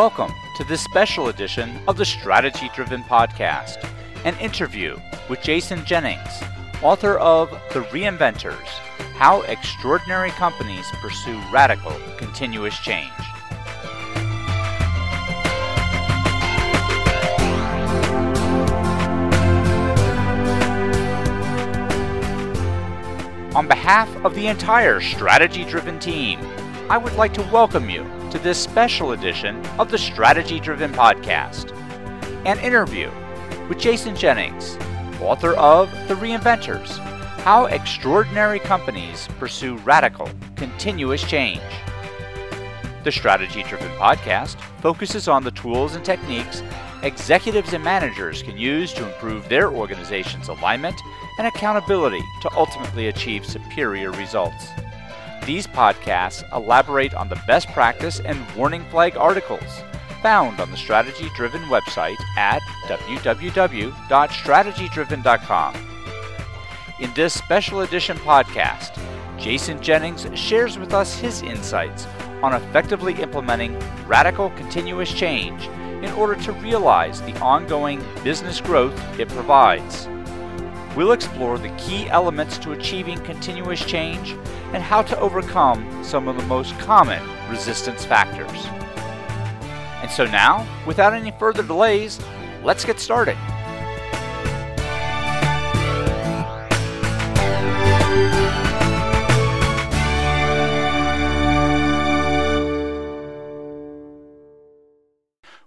Welcome to this special edition of the Strategy Driven Podcast, an interview with Jason Jennings, author of The Reinventors How Extraordinary Companies Pursue Radical Continuous Change. On behalf of the entire strategy driven team, I would like to welcome you to this special edition of the Strategy Driven Podcast, an interview with Jason Jennings, author of The Reinventors How Extraordinary Companies Pursue Radical Continuous Change. The Strategy Driven Podcast focuses on the tools and techniques executives and managers can use to improve their organization's alignment and accountability to ultimately achieve superior results. These podcasts elaborate on the best practice and warning flag articles found on the Strategy Driven website at www.strategydriven.com. In this special edition podcast, Jason Jennings shares with us his insights on effectively implementing radical continuous change in order to realize the ongoing business growth it provides. We'll explore the key elements to achieving continuous change and how to overcome some of the most common resistance factors. And so now, without any further delays, let's get started.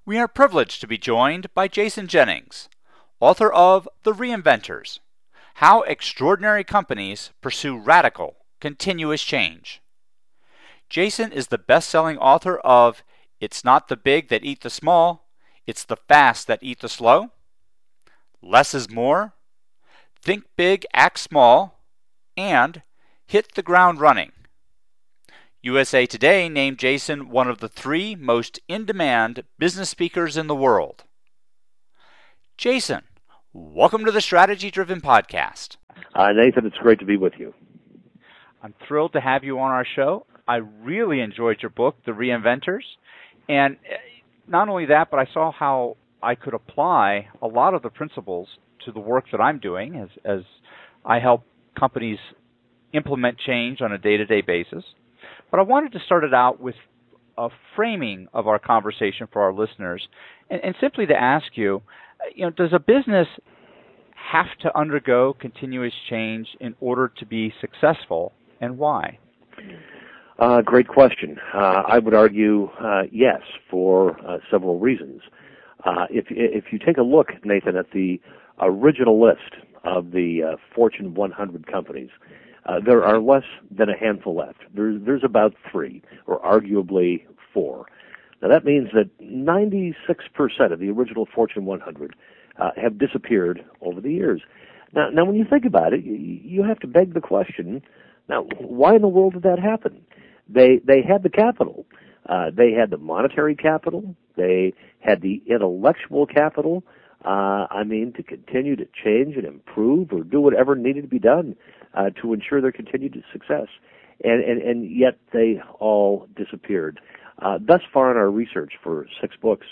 We are privileged to be joined by Jason Jennings, author of The Reinventors How Extraordinary Companies Pursue Radical, Continuous Change. Jason is the best selling author of It's Not the Big That Eat the Small, It's the Fast That Eat the Slow, Less is More, Think Big, Act Small, and Hit the Ground Running. USA Today named Jason one of the three most in demand business speakers in the world. Jason, welcome to the Strategy Driven Podcast. Uh, Nathan, it's great to be with you. I'm thrilled to have you on our show. I really enjoyed your book, The Reinventors. And eh, not only that, but I saw how I could apply a lot of the principles to the work that I'm doing as, as I help companies implement change on a day to day basis. But I wanted to start it out with a framing of our conversation for our listeners, and, and simply to ask you, you know, does a business have to undergo continuous change in order to be successful, and why? Uh, great question. Uh, I would argue uh, yes, for uh, several reasons. Uh, if if you take a look, Nathan, at the original list of the uh, Fortune 100 companies, there are less than a handful left. There's, there's about three, or arguably four. Now that means that 96% of the original Fortune 100 uh, have disappeared over the years. Now, now when you think about it, you, you have to beg the question: Now, why in the world did that happen? They they had the capital, uh, they had the monetary capital, they had the intellectual capital. Uh, I mean, to continue to change and improve or do whatever needed to be done uh, to ensure their continued success. And, and, and yet they all disappeared. Uh, thus far in our research for six books,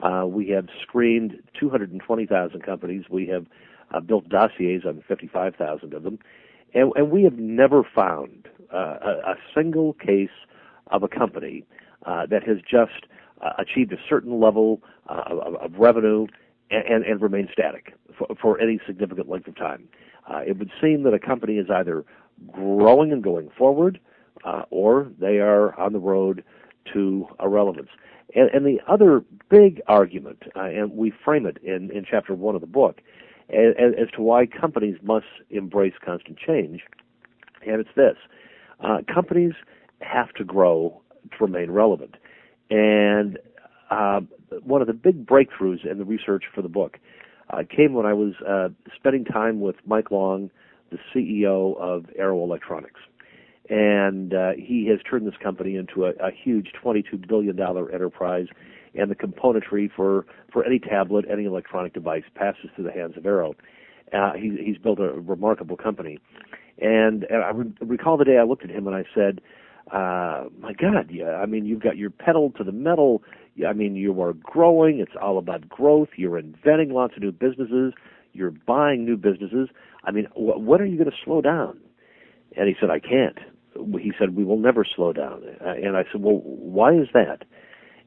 uh, we have screened 220,000 companies. We have uh, built dossiers on 55,000 of them. And, and, we have never found uh, a, a, single case of a company uh, that has just uh, achieved a certain level of, of, revenue and, and, and remained static for, for any significant length of time. It would seem that a company is either growing and going forward, or they are on the road to irrelevance. And, and the other big argument, uh, and we frame it in, in chapter one of the book, as, as, to why companies must embrace constant change, and it's this: uh, companies have to grow to remain relevant. And uh, one of the big breakthroughs in the research for the book uh, came when I was uh, spending time with Mike Long, the CEO of Arrow Electronics. And uh, he has turned this company into a, a huge $22 billion enterprise, and the componentry for, for any tablet, any electronic device passes through the hands of Arrow. Uh, he, he's built a remarkable company. And, and I re- recall the day I looked at him and I said, uh, my God, yeah, I mean, you've got your pedal to the metal, I mean, you are growing. It's all about growth. You're inventing lots of new businesses. You're buying new businesses. I mean, wh- when are you going to slow down? And he said, I can't. He said, we will never slow down. Uh, and I said, well, why is that?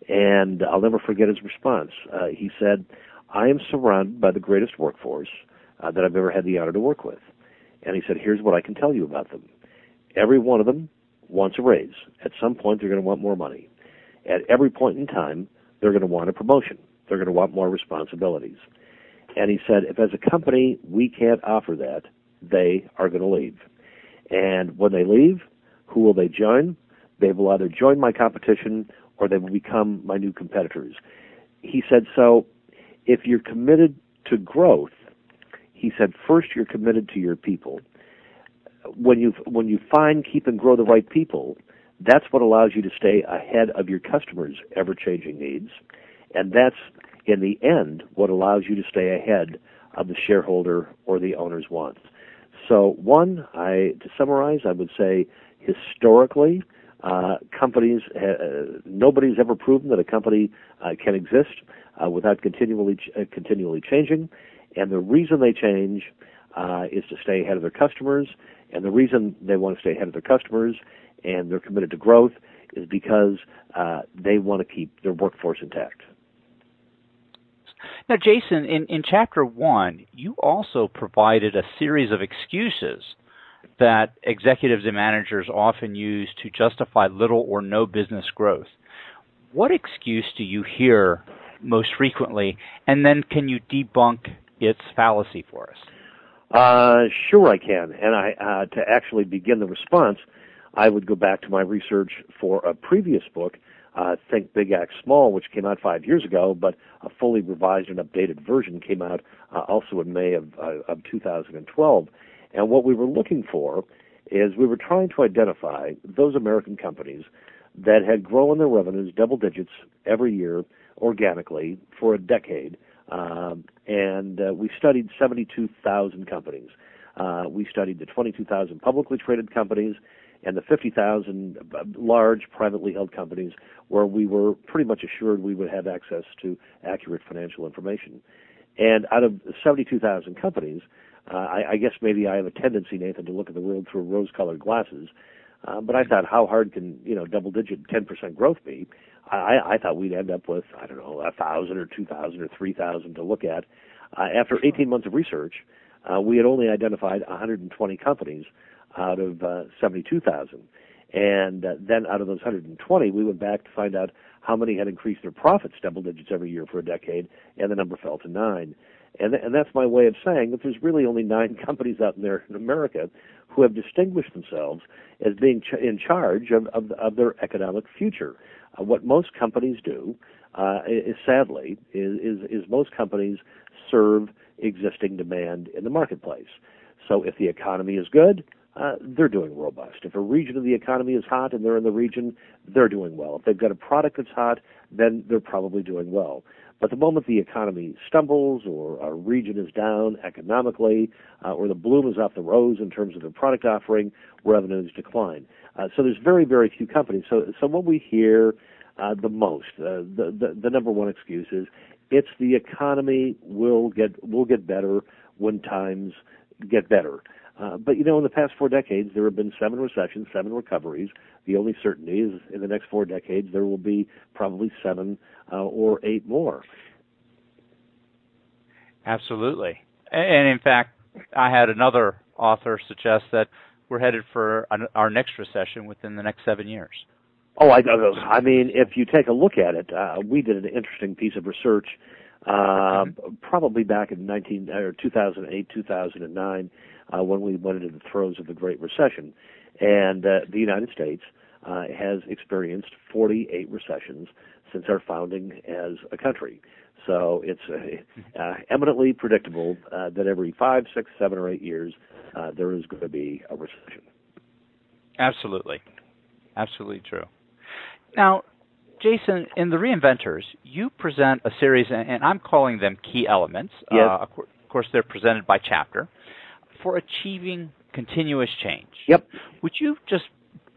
And I'll never forget his response. Uh, he said, I am surrounded by the greatest workforce uh, that I've ever had the honor to work with. And he said, here's what I can tell you about them. Every one of them wants a raise. At some point, they're going to want more money. At every point in time, they're going to want a promotion. They're going to want more responsibilities. And he said, if as a company we can't offer that, they are going to leave. And when they leave, who will they join? They will either join my competition or they will become my new competitors. He said, so if you're committed to growth, he said, first you're committed to your people. When you when you find, keep, and grow the right people, that's what allows you to stay ahead of your customers' ever-changing needs, and that's in the end what allows you to stay ahead of the shareholder or the owner's wants. So, one, I to summarize, I would say historically, uh, companies, uh, nobody's ever proven that a company uh, can exist uh, without continually ch- uh, continually changing, and the reason they change uh, is to stay ahead of their customers, and the reason they want to stay ahead of their customers and they're committed to growth is because they want to keep their workforce intact. Now, Jason, in, in chapter one, you also provided a series of excuses that executives and managers often use to justify little or no business growth. What excuse do you hear most frequently, and then can you debunk its fallacy for us? Uh, sure, I can. And I, uh, to actually begin the response, I would go back to my research for a previous book, uh, Think Big Act Small, which came out five years ago, but a fully revised and updated version came out uh, also in May of, uh, of 2012. And what we were looking for is we were trying to identify those American companies that had grown their revenues double digits every year organically for a decade. Um, and uh, we studied 72,000 companies. Uh, we studied the 22,000 publicly traded companies and the 50,000 uh, large privately held companies where we were pretty much assured we would have access to accurate financial information. And out of 72,000 companies, uh, I, I guess maybe I have a tendency, Nathan, to look at the world through rose-colored glasses. Uh, but I thought, how hard can you know double-digit 10% growth be? I, I thought we'd end up with I don't know a thousand or two thousand or three thousand to look at. Uh, after 18 months of research, uh, we had only identified 120 companies out of uh, 72,000. And uh, then out of those 120, we went back to find out how many had increased their profits double digits every year for a decade, and the number fell to nine. And, and that's my way of saying that there's really only nine companies out there in America who have distinguished themselves as being ch- in charge of, of, of their economic future. Uh, what most companies do, uh, is sadly, is, is, is most companies serve existing demand in the marketplace. So if the economy is good, uh, they're doing robust. If a region of the economy is hot and they're in the region, they're doing well. If they've got a product that's hot, then they're probably doing well. But the moment the economy stumbles or a region is down economically uh, or the bloom is off the rose in terms of their product offering, revenues decline. Uh, so there's very, very few companies. So, so what we hear uh, the most, uh, the, the, the number one excuse is it's the economy will get will get better when times get better. Uh, but you know, in the past four decades, there have been seven recessions, seven recoveries. The only certainty is in the next four decades, there will be probably seven uh, or eight more. Absolutely. And in fact, I had another author suggest that we're headed for an, our next recession within the next seven years. Oh, I, I mean, if you take a look at it, uh, we did an interesting piece of research uh, probably back in 19 or 2008, 2009 uh, when we went into the throes of the Great Recession. And uh, the United States uh, has experienced 48 recessions since our founding as a country. So it's uh, uh, eminently predictable uh, that every five, six, seven, or eight years uh, there is going to be a recession. Absolutely, absolutely true. Now, Jason, in the Reinventors, you present a series, and I'm calling them key elements. Yes. Uh, of course, they're presented by chapter for achieving continuous change. Yep. Would you just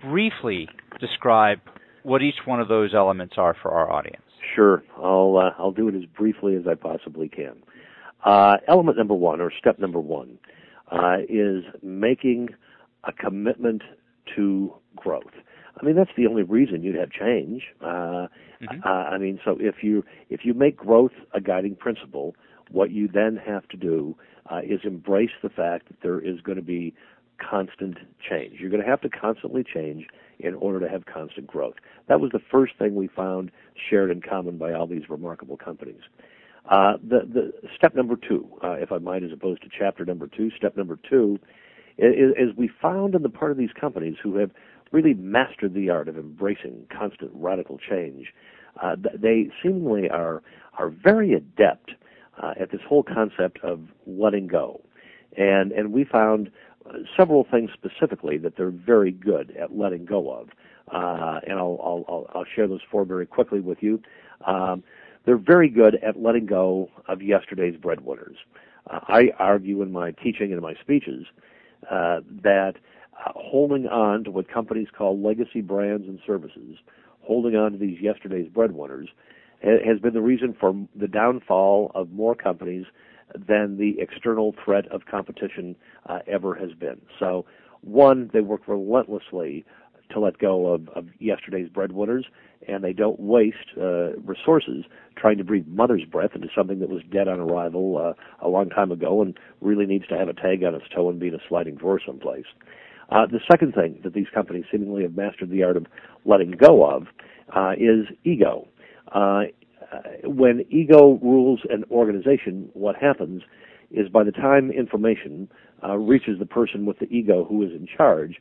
briefly describe what each one of those elements are for our audience. Sure, I'll uh, I'll do it as briefly as I possibly can. Uh, element number one, or step number one, uh, is making a commitment to growth. I mean, that's the only reason you'd have change. Uh, mm-hmm. uh, I mean, so if you if you make growth a guiding principle, what you then have to do uh, is embrace the fact that there is going to be constant change. You're going to have to constantly change in order to have constant growth. That was the first thing we found shared in common by all these remarkable companies. Uh, the, the step number two, uh, if I might, as opposed to chapter number two, step number two is, is we found in the part of these companies who have really mastered the art of embracing constant radical change. Uh, they seemingly are are very adept uh, at this whole concept of letting go, and and we found uh, several things specifically that they're very good at letting go of, uh, and I'll, I'll I'll share those four very quickly with you. Um, they're very good at letting go of yesterday's breadwinners. Uh, I argue in my teaching and in my speeches uh, that uh, holding on to what companies call legacy brands and services, holding on to these yesterday's breadwinners, has been the reason for the downfall of more companies than the external threat of competition uh, ever has been. So, one, they work relentlessly to let go of, of yesterday's breadwinners, and they don't waste uh, resources trying to breathe mother's breath into something that was dead on arrival uh, a long time ago and really needs to have a tag on its toe and be in a sliding drawer someplace. Uh, the second thing that these companies seemingly have mastered the art of letting go of uh, is ego. Uh, when ego rules an organization, what happens is by the time information uh, reaches the person with the ego who is in charge,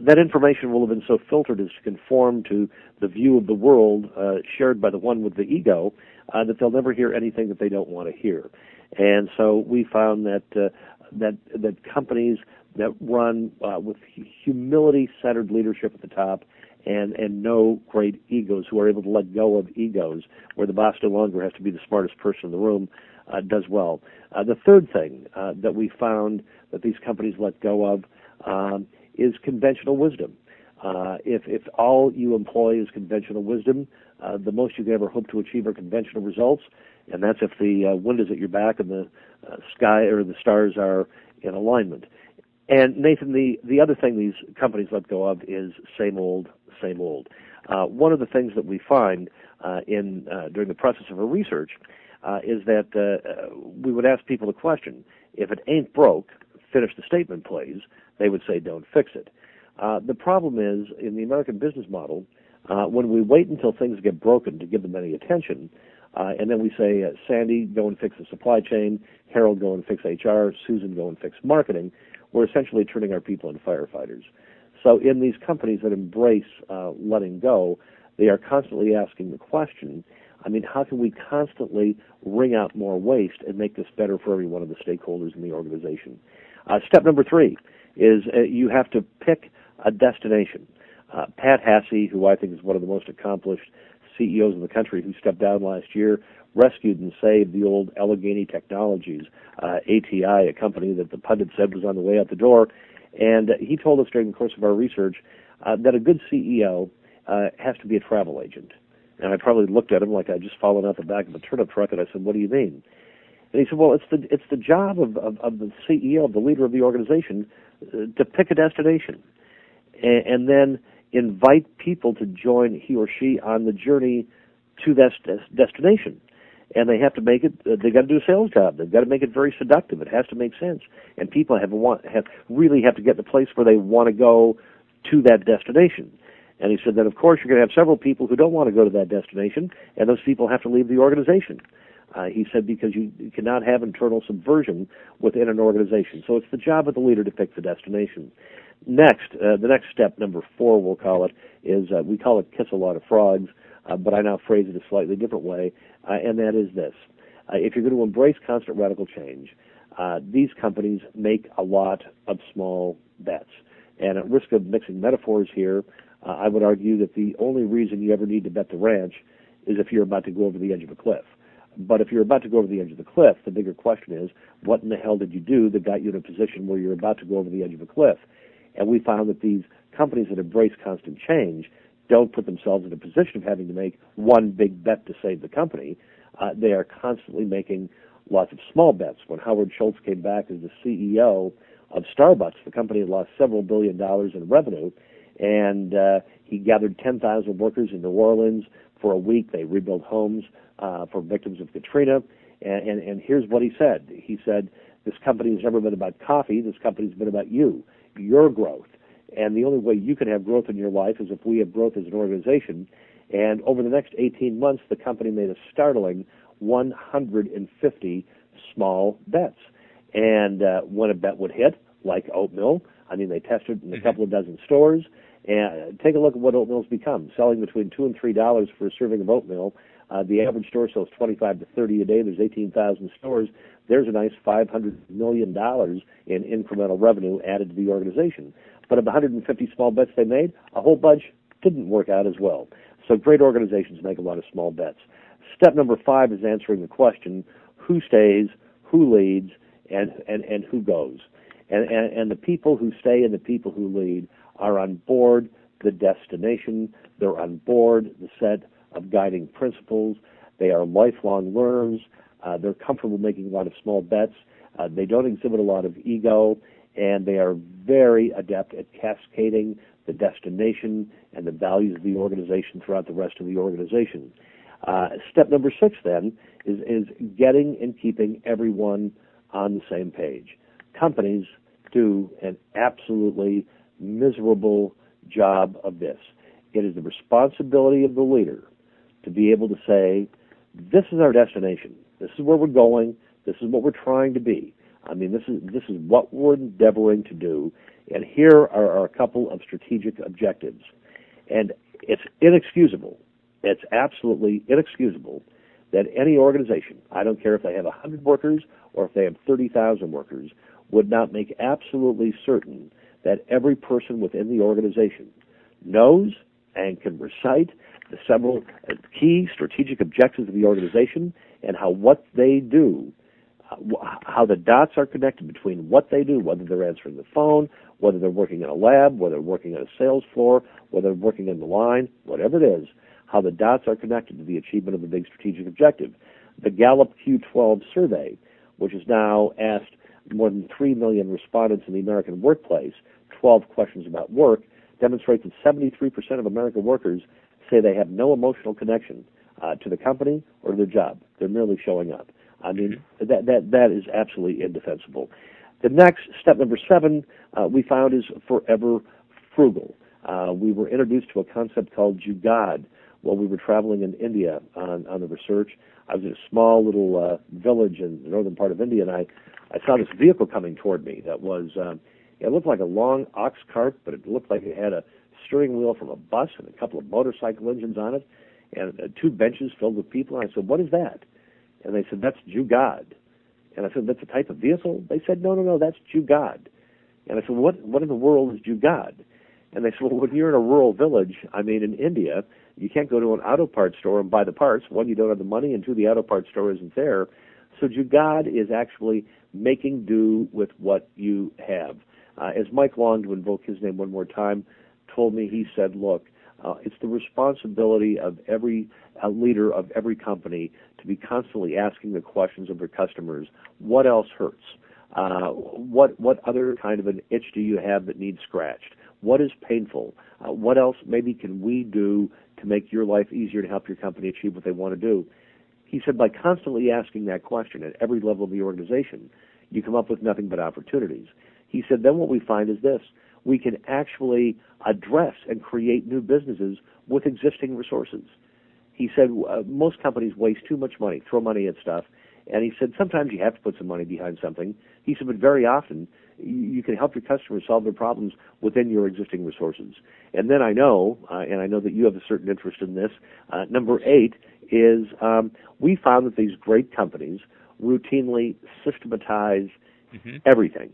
that information will have been so filtered as to conform to the view of the world uh, shared by the one with the ego uh, that they'll never hear anything that they don't want to hear. And so we found that uh, that that companies that run uh, with humility-centered leadership at the top and and no great egos who are able to let go of egos, where the boss no longer has to be the smartest person in the room, uh, does well. Uh, the third thing uh, that we found that these companies let go of um, is conventional wisdom. Uh, if if all you employ is conventional wisdom, uh, the most you can ever hope to achieve are conventional results, and that's if the uh, wind is at your back and the sky or the stars are in alignment. And Nathan, the, the other thing these companies let go of is same old, same old. Uh, one of the things that we find uh, in uh, during the process of our research uh, is that uh, we would ask people the question: If it ain't broke, finish the statement, please. They would say, "Don't fix it." Uh, the problem is in the American business model, when we wait until things get broken to give them any attention, and then we say, "Sandy, go and fix the supply chain," Harold, go and fix HR, Susan, go and fix marketing we're essentially turning our people into firefighters. So in these companies that embrace uh, letting go, they are constantly asking the question, I mean, how can we constantly wring out more waste and make this better for every one of the stakeholders in the organization? Uh, step number three is uh, you have to pick a destination. Uh, Pat Hassey, who I think is one of the most accomplished CEOs in the country, who stepped down last year, rescued and saved the old Allegheny Technologies, uh, ATI, a company that the pundit said was on the way out the door. And uh, he told us during the course of our research uh, that a good CEO uh, has to be a travel agent. And I probably looked at him like I'd just fallen out the back of a turnip truck, and I said, "What do you mean?" And he said, "Well, it's the it's the job of of, of the CEO, the leader of the organization, uh, to pick a destination, and, and then invite people to join he or she on the journey to that des- destination and they have to make it. Uh, they got to do a sales job. They've got to make it very seductive. It has to make sense, and people have want have really have to get to the place where they want to go to that destination. And he said that of course you're going to have several people who don't want to go to that destination, and those people have to leave the organization. Uh, he said because you, you cannot have internal subversion within an organization. So it's the job of the leader to pick the destination. Next, uh, the next step, number four, we'll call it, is uh, we call it kiss a lot of frogs uh, but I now phrase it a slightly different way, uh, and that is this. Uh, if you're going to embrace constant radical change, uh, these companies make a lot of small bets. And at risk of mixing metaphors here, I would argue that the only reason you ever need to bet the ranch is if you're about to go over the edge of a cliff. But if you're about to go over the edge of the cliff, the bigger question is, what in the hell did you do that got you in a position where you're about to go over the edge of a cliff? And we found that these companies that embrace constant change don't put themselves in a position of having to make one big bet to save the company. Uh, they are constantly making lots of small bets. When Howard Schultz came back as the CEO of Starbucks, the company had lost several billion dollars in revenue, and uh, he gathered 10,000 workers in New Orleans for a week. They rebuilt homes uh, for victims of Katrina. And, and, and here's what he said. He said, this company has never been about coffee. This company's been about you, your growth. And the only way you can have growth in your life is if we have growth as an organization. And over the next 18 months, the company made a startling 150 small bets. And uh, when a bet would hit, like oatmeal, I mean, they tested in a mm-hmm. couple of dozen stores. And take a look at what oatmeal's become, selling between two and three dollars for a serving of oatmeal. Uh, the average store sells 25 to 30 a day. There's 18,000 stores. There's a nice 500 million dollars in incremental revenue added to the organization. But of the 150 small bets they made, a whole bunch didn't work out as well. So great organizations make a lot of small bets. Step number five is answering the question: who stays, who leads, and and, and who goes. And, and, and the people who stay and the people who lead are on board the destination. They're on board the set of guiding principles. They are lifelong learners. Uh, they're comfortable making a lot of small bets. Uh, they don't exhibit a lot of ego, and they are very adept at cascading the destination and the values of the organization throughout the rest of the organization. Uh, step number six, then, is, is getting and keeping everyone on the same page. Companies do an absolutely miserable job of this. It is the responsibility of the leader to be able to say, this is our destination. This is where we're going. This is what we're trying to be. I mean, this is this is what we're endeavoring to do. And here are, are a couple of strategic objectives. And it's inexcusable. It's absolutely inexcusable that any organization, I don't care if they have 100 workers or if they have 30,000 workers, would not make absolutely certain that every person within the organization knows and can recite the several uh, key strategic objectives of the organization and how what they do, uh, how the dots are connected between what they do, whether they're answering the phone, whether they're working in a lab, whether they're working on a sales floor, whether they're working in the line, whatever it is, how the dots are connected to the achievement of the big strategic objective. The Gallup Q12 survey, which is now asked more than 3 million respondents in the American workplace 12 questions about work, demonstrates that 73% of American workers say they have no emotional connection uh, to the company or to their job. They're merely showing up. I mean, mm-hmm. that, that, that is absolutely indefensible. The next, step number seven, uh, we found is forever frugal. Uh, we were introduced to a concept called Jugaad while we were traveling in India on, on the research. I was in a small little uh, village in the northern part of India, and I, I saw this vehicle coming toward me that was, um, it looked like a long ox cart, but it looked like it had a steering wheel from a bus and a couple of motorcycle engines on it, and uh, two benches filled with people. And I said, "What is that?" And they said, "That's Jugaad." And I said, "That's a type of vehicle." They said, "No, no, no, that's Jugaad." And I said, "What? What in the world is Jugaad?" And they said, "Well, when you're in a rural village, I mean, in India, you can't go to an auto parts store and buy the parts. One, you don't have the money, and two, the auto parts store isn't there. So Jugaad is actually making do with what you have. Uh, as Mike Long, to invoke his name one more time, told me, he said, look, uh, it's the responsibility of every leader of every company to be constantly asking the questions of their customers, what else hurts? Uh, what what other kind of an itch do you have that needs scratched? What is painful? Uh, what else maybe can we do to make your life easier to help your company achieve what they want to do? He said by constantly asking that question at every level of the organization, you come up with nothing but opportunities. He said then what we find is this we can actually address and create new businesses with existing resources. He said uh, most companies waste too much money, throw money at stuff, and he said sometimes you have to put some money behind something. He said, but very often you can help your customers solve their problems within your existing resources. And then I know, uh, and I know that you have a certain interest in this. Uh, number eight is um, we found that these great companies routinely systematize mm-hmm. everything.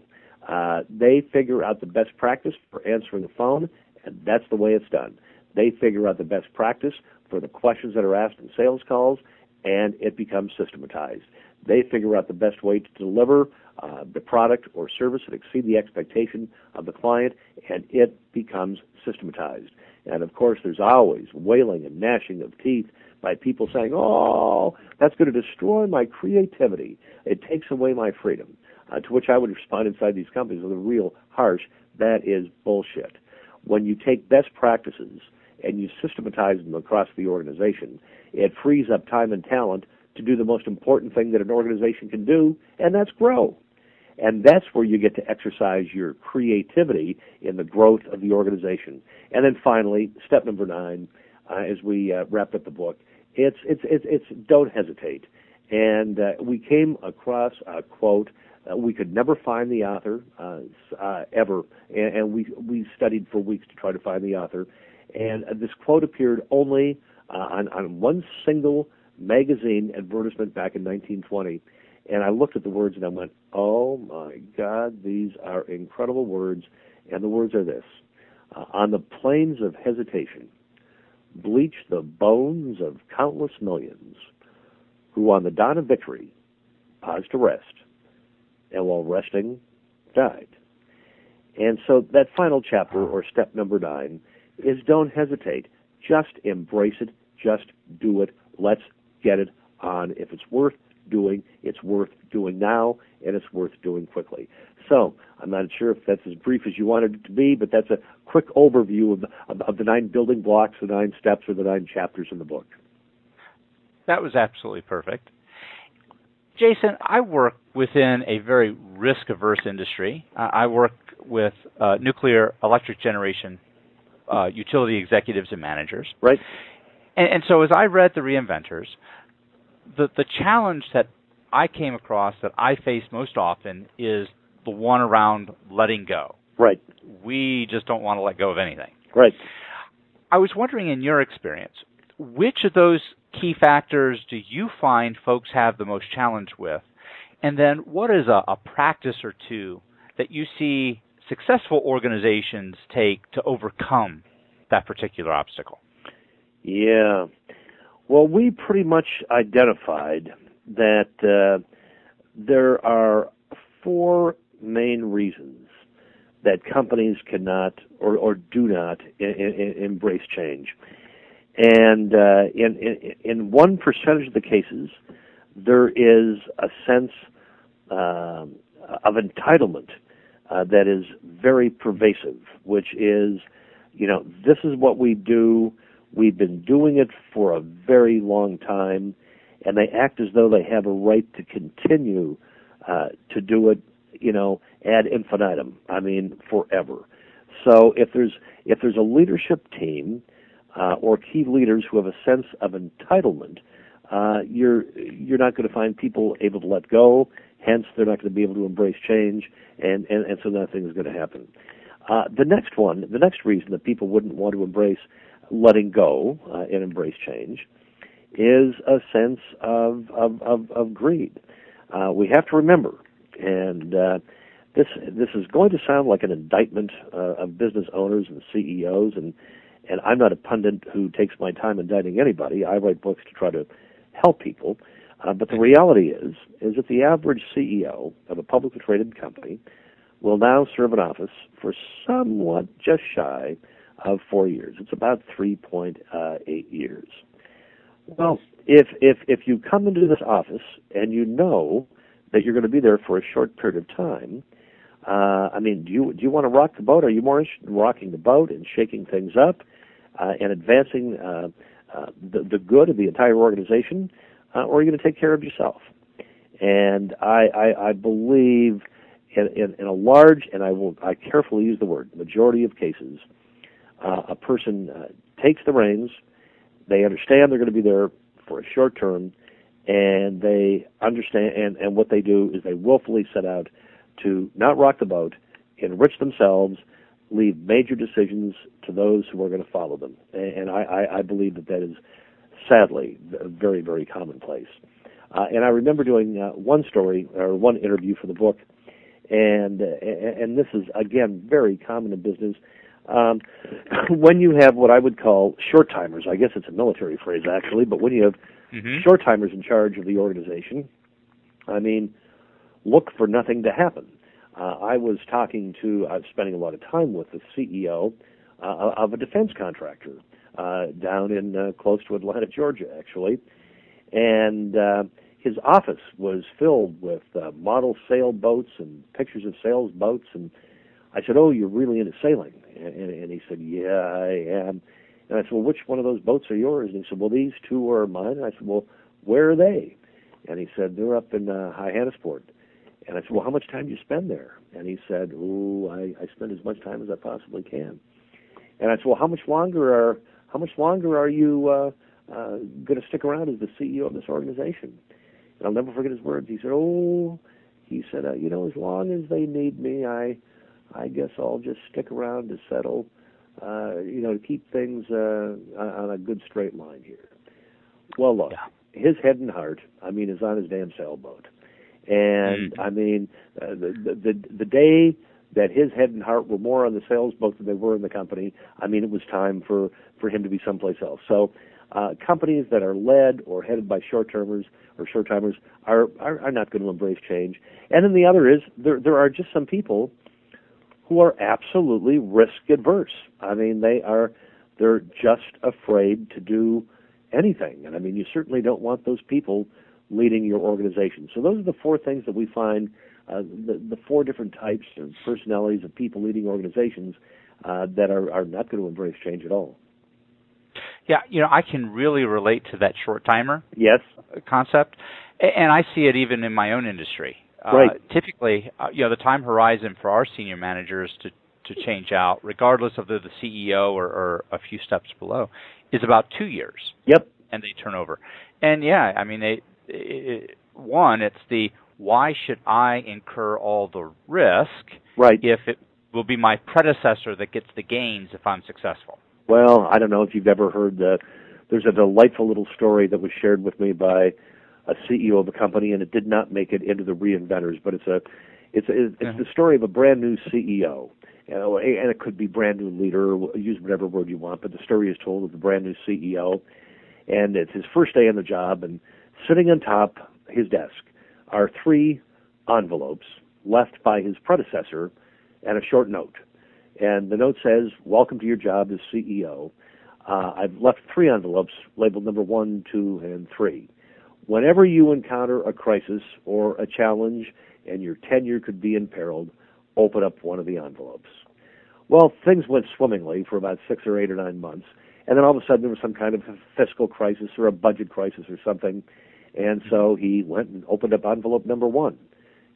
Uh, they figure out the best practice for answering the phone, and that's the way it's done. They figure out the best practice for the questions that are asked in sales calls, and it becomes systematized. They figure out the best way to deliver uh, the product or service that exceed the expectation of the client, and it becomes systematized. And of course, there's always wailing and gnashing of teeth by people saying, "Oh, that's going to destroy my creativity. It takes away my freedom." Uh, to which I would respond inside these companies with a real harsh, "That is bullshit." When you take best practices and you systematize them across the organization, it frees up time and talent to do the most important thing that an organization can do, and that's grow. And that's where you get to exercise your creativity in the growth of the organization. And then finally, step number nine, uh, as we uh, wrap up the book, it's, it's, it's, it's don't hesitate. And uh, we came across a quote. Uh, we could never find the author uh, uh, ever, and, and, we we studied for weeks to try to find the author. And this quote appeared only on, on one single magazine advertisement back in 1920 and I looked at the words and I went, oh my God, these are incredible words. And the words are this uh, On the plains of hesitation, bleach the bones of countless millions who on the dawn of victory paused to rest, and while resting, died. And so that final chapter, or step number nine, is don't hesitate. Just embrace it. Just do it. Let's get it on. If it's worth doing, it's worth doing now, and it's worth doing quickly. So I'm not sure if that's as brief as you wanted it to be, but that's a quick overview of, of, of the nine building blocks, the nine steps, or the nine chapters in the book. That was absolutely perfect. Jason, I work within a very risk averse industry. Uh, I work with uh, nuclear electric generation uh, utility executives and managers. Right. And, and, so as I read The Reinventors, the the challenge that I came across that I face most often is the one around letting go. Right. We just don't want to let go of anything. Right. I was wondering, in your experience, which of those key factors do you find folks have the most challenge with? And then what is a, a practice or two that you see successful organizations take to overcome that particular obstacle? Yeah. Well, we pretty much identified that uh, there are four main reasons that companies cannot or, or do not embrace change. And uh, in, in, in one percentage of the cases, there is a sense uh, of entitlement uh, that is very pervasive, which is, you know, this is what we do We've been doing it for a very long time, and they act as though they have a right to continue uh, to do it, you know, ad infinitum. I mean, forever. So if there's if there's a leadership team uh, or key leaders who have a sense of entitlement, uh, you're you're not going to find people able to let go. Hence, they're not going to be able to embrace change, and and, and so nothing is going to happen. Uh, the next one, the next reason that people wouldn't want to embrace letting go uh, and embrace change is a sense of of, of, of greed. Uh, we have to remember, and uh, this this is going to sound like an indictment uh, of business owners and CEOs, and and I'm not a pundit who takes my time indicting anybody. I write books to try to help people. Uh, but the reality is, is that the average CEO of a publicly traded company will now serve in office for somewhat just shy of four years. It's about 3.8 years. Well, if if if you come into this office and you know that you're going to be there for a short period of time, uh, I mean, do you do you want to rock the boat? Are you more interested in rocking the boat and shaking things up uh, and advancing uh, uh, the the good of the entire organization, uh, or are you going to take care of yourself? And I I, I believe in, in, in a large and I will I carefully use the word majority of cases uh, a person uh, takes the reins, they understand they're going to be there for a short term, and they understand, and, and what they do is they willfully set out to not rock the boat, enrich themselves, leave major decisions to those who are going to follow them. And I, I, I believe that that is sadly very, very commonplace. Uh, and I remember doing uh, one story or one interview for the book, and and this is again very common in business. Um, when you have what I would call short timers, I guess it's a military phrase actually, but when you have mm-hmm. short timers in charge of the organization, I mean, look for nothing to happen. Uh, I was talking to, I was spending a lot of time with the CEO uh, of a defense contractor uh, down in uh, close to Atlanta, Georgia, actually, and uh, his office was filled with uh, model sailboats and pictures of sails boats. And I said, "Oh, you're really into sailing?" And, and, and he said, "Yeah, I am." And I said, "Well, which one of those boats are yours?" And he said, "Well, these two are mine." And I said, "Well, where are they?" And he said, "They're up in uh, Hyannisport." And I said, "Well, how much time do you spend there?" And he said, "Oh, I, I spend as much time as I possibly can." And I said, "Well, how much longer are how much longer are you uh, uh, going to stick around as the CEO of this organization?" And I'll never forget his words. He said, "Oh," he said, uh, "You know, as long as they need me, I, I guess I'll just stick around to settle, uh, you know, to keep things uh, on a good straight line here." Well, look, yeah. his head and heart, I mean, is on his damn sailboat, and mm. I mean, uh, the, the the day that his head and heart were more on the sales boat than they were in the company. I mean, it was time for for him to be someplace else. So, uh, companies that are led or headed by short termers or short timers are, are are not going to embrace change. And then the other is there there are just some people who are absolutely risk adverse. I mean, they are they're just afraid to do anything. And I mean, you certainly don't want those people leading your organization. So those are the four things that we find uh, the, the four different types of personalities of people leading organizations uh, that are, are not going to embrace change at all. Yeah, you know, I can really relate to that short timer yes concept, and I see it even in my own industry. Right. Uh, typically, uh, you know, the time horizon for our senior managers to to change out, regardless of the, the CEO or, or a few steps below, is about two years. Yep. And they turn over, and yeah, I mean, they it, one, it's the why should I incur all the risk right. if it will be my predecessor that gets the gains if I'm successful? Well, I don't know if you've ever heard the. There's a delightful little story that was shared with me by a CEO of a company, and it did not make it into the reinventors, but it's a, it's a, it's uh-huh. the story of a brand new CEO, you know, and it could be brand new leader, use whatever word you want, but the story is told of the brand new CEO, and it's his first day on the job, and sitting on top his desk are three envelopes left by his predecessor and a short note. And the note says, Welcome to your job as CEO. Uh, I've left three envelopes labeled number one, two, and three. Whenever you encounter a crisis or a challenge and your tenure could be imperiled, open up one of the envelopes. Well, things went swimmingly for about six or eight or nine months. And then all of a sudden there was some kind of a fiscal crisis or a budget crisis or something. And so he went and opened up envelope number one.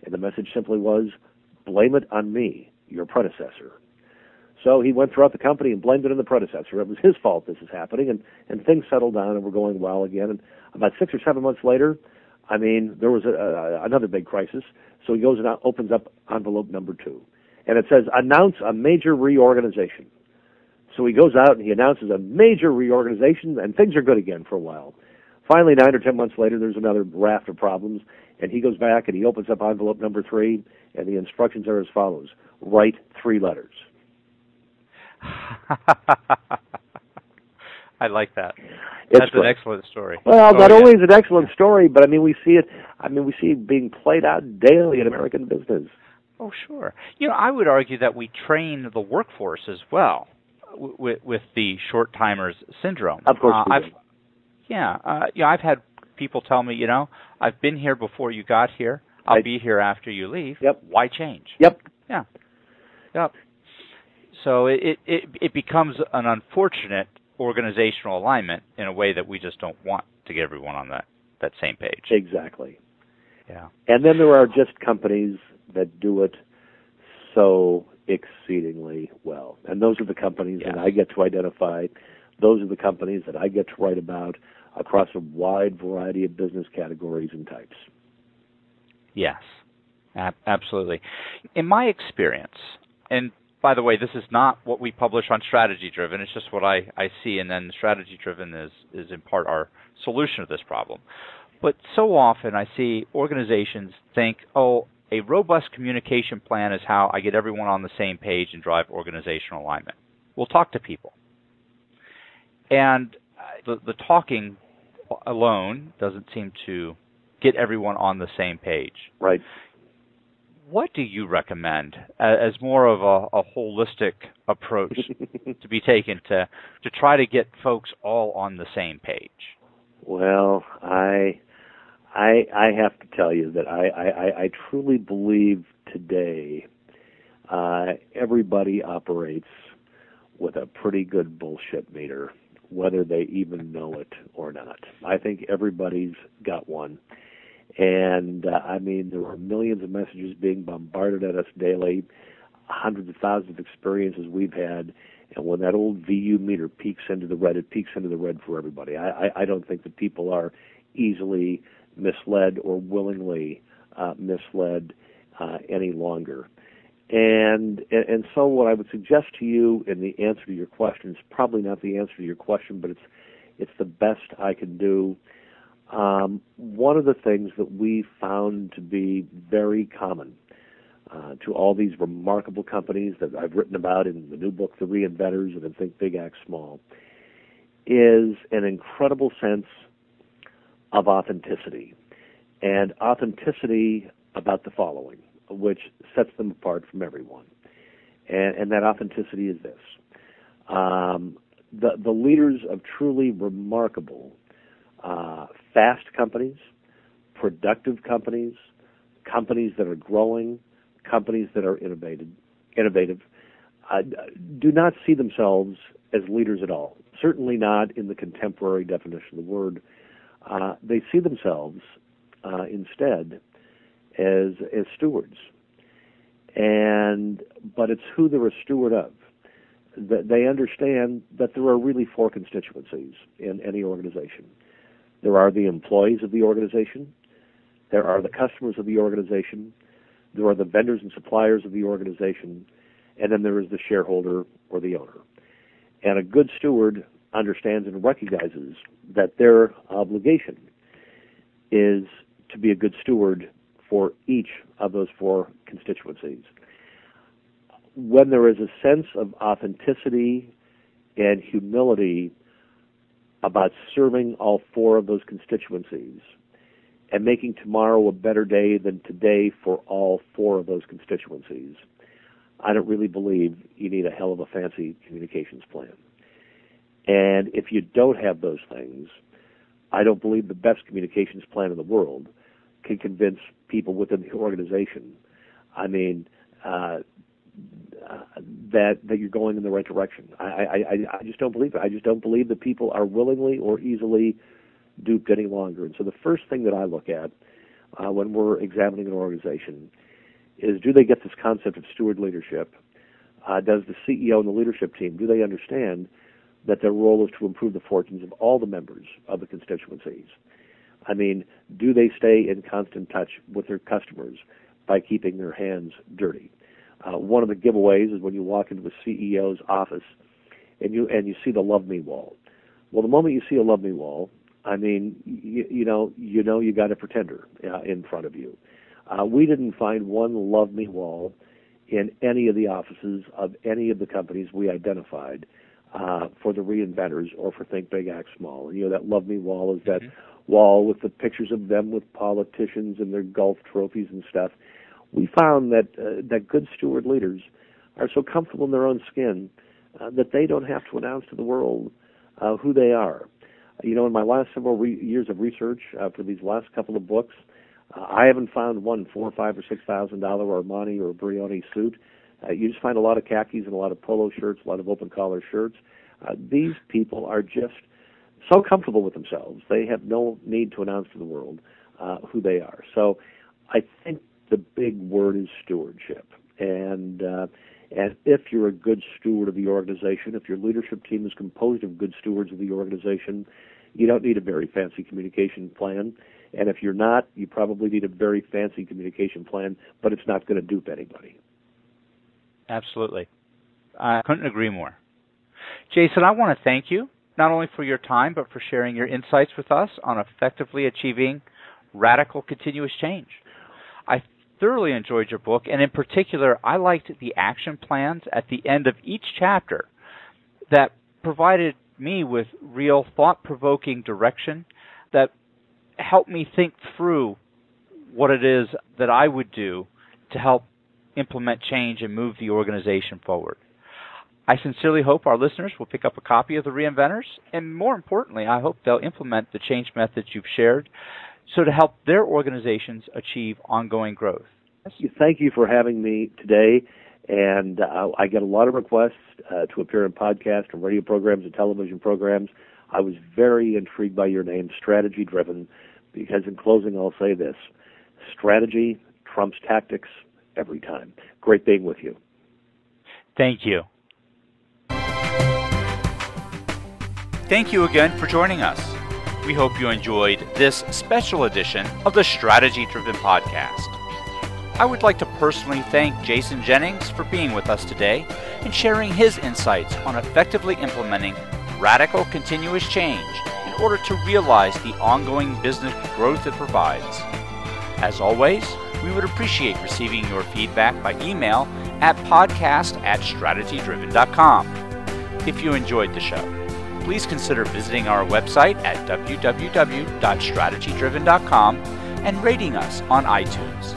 And the message simply was, blame it on me, your predecessor. So he went throughout the company and blamed it on the predecessor. It was his fault this is happening, and, and things settled down and were going well again. And about six or seven months later, I mean, there was a, a, another big crisis. So he goes and opens up envelope number two. And it says, announce a major reorganization. So he goes out and he announces a major reorganization, and things are good again for a while. Finally, nine or ten months later, there's another raft of problems, and he goes back and he opens up envelope number three, and the instructions are as follows write three letters. I like that. It's That's great. an excellent story. Well, oh, not yeah. only is it an excellent story, but I mean, we see it. I mean, we see it being played out daily in American business. Oh, sure. You know, I would argue that we train the workforce as well with, with the short timers syndrome. Of course, uh, I've, yeah, uh, yeah. I've had people tell me, you know, I've been here before you got here. I'll Right. be here after you leave. Yep. Why change? Yep. Yeah. Yep. So it, it it becomes an unfortunate organizational alignment in a way that we just don't want to get everyone on that that same page. Exactly. Yeah. And then there are just companies that do it so exceedingly well. And those are the companies Yes. that I get to identify. Those are the companies that I get to write about across a wide variety of business categories and types. Yes. Absolutely. In my experience, and by the way, this is not what we publish on Strategy Driven. It's just what I, I see, and then Strategy Driven is, is in part our solution to this problem. But so often I see organizations think, oh, a robust communication plan is how I get everyone on the same page and drive organizational alignment. We'll talk to people. And uh, the, the talking alone doesn't seem to get everyone on the same page Right. What do you recommend as more of a, a holistic approach to be taken to to try to get folks all on the same page? Well, I I I have to tell you that I I, I truly believe today uh, everybody operates with a pretty good bullshit meter, whether they even know it or not. I think everybody's got one. And uh, I mean, there are millions of messages being bombarded at us daily, hundreds of thousands of experiences we've had. And when that old VU meter peaks into the red, it peaks into the red for everybody. I, I, I don't think that people are easily misled or willingly uh, misled uh, any longer. And, and and so what I would suggest to you in the answer to your question is probably not the answer to your question, but it's it's the best I can do. Um, one of the things that we found to be very common uh, to all these remarkable companies that I've written about in the new book, The Reinventors, and in Think Big, Act Small, is an incredible sense of authenticity. And authenticity about the following, which sets them apart from everyone. And, and that authenticity is this. Um, the, the leaders of truly remarkable uh, fast companies, productive companies, companies that are growing, companies that are innovative, innovative uh, do not see themselves as leaders at all. Certainly not in the contemporary definition of the word. Uh, they see themselves uh, instead as as stewards, and but it's who they're a steward of. That they understand that there are really four constituencies in any organization. There are the employees of the organization. There are the customers of the organization. There are the vendors and suppliers of the organization. And then there is the shareholder or the owner. And a good steward understands and recognizes that their obligation is to be a good steward for each of those four constituencies. When there is a sense of authenticity and humility about serving all four of those constituencies and making tomorrow a better day than today for all four of those constituencies, I don't really believe you need a hell of a fancy communications plan. And if you don't have those things, I don't believe the best communications plan in the world can convince people within the organization. I mean, uh, that that you're going in the right direction. I, I I just don't believe it. I just don't believe that people are willingly or easily duped any longer. And so the first thing that I look at uh, when we're examining an organization is do they get this concept of steward leadership? Uh, does the CEO and the leadership team do they understand that their role is to improve the fortunes of all the members of the constituencies? I mean, do they stay in constant touch with their customers by keeping their hands dirty? Uh, one of the giveaways is when you walk into the CEO's office and you and you see the love me wall. Well, the moment you see a love me wall, I mean, you, you know, you know, you got a pretender uh, in front of you. Uh, we didn't find one love me wall in any of the offices of any of the companies we identified uh, for the reinventors or for Think Big Act Small. And, you know, that love me wall is that mm-hmm. wall with the pictures of them with politicians and their golf trophies and stuff we found that uh, that good steward leaders are so comfortable in their own skin uh, that they don't have to announce to the world uh, who they are. You know, in my last several re- years of research uh, for these last couple of books, uh, I haven't found one four, five, or six thousand dollar Armani or Brioni suit. Uh, you just find a lot of khakis and a lot of polo shirts, a lot of open collar shirts. These people are just so comfortable with themselves; they have no need to announce to the world who they are. So, I think the big word is stewardship. And uh, and if you're a good steward of the organization, if your leadership team is composed of good stewards of the organization, you don't need a very fancy communication plan. And if you're not, you probably need a very fancy communication plan, but it's not going to dupe anybody. Absolutely. I couldn't agree more. Jason, I want to thank you not only for your time, but for sharing your insights with us on effectively achieving radical continuous change. I thoroughly enjoyed your book, and in particular, I liked the action plans at the end of each chapter that provided me with real thought provoking direction that helped me think through what it is that I would do to help implement change and move the organization forward. I sincerely hope our listeners will pick up a copy of The Reinventors, and more importantly, I hope they'll implement the change methods you've shared so to help their organizations achieve ongoing growth. Thank you for having me today. And uh, I get a lot of requests uh, to appear in podcasts and radio programs and television programs. I was very intrigued by your name, Strategy Driven, because in closing, I'll say this strategy trumps tactics every time. Great being with you. Thank you. Thank you again for joining us. We hope you enjoyed this special edition of the Strategy Driven Podcast. I would like to personally thank Jason Jennings for being with us today and sharing his insights on effectively implementing radical continuous change in order to realize the ongoing business growth it provides. As always, we would appreciate receiving your feedback by email at podcast at strategydriven.com. If you enjoyed the show, please consider visiting our website at www.strategydriven.com and rating us on iTunes.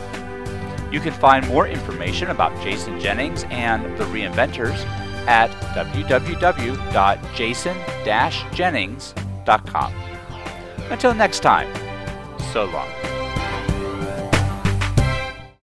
You can find more information about Jason Jennings and the Reinventors at www.jason-jennings.com. Until next time, so long.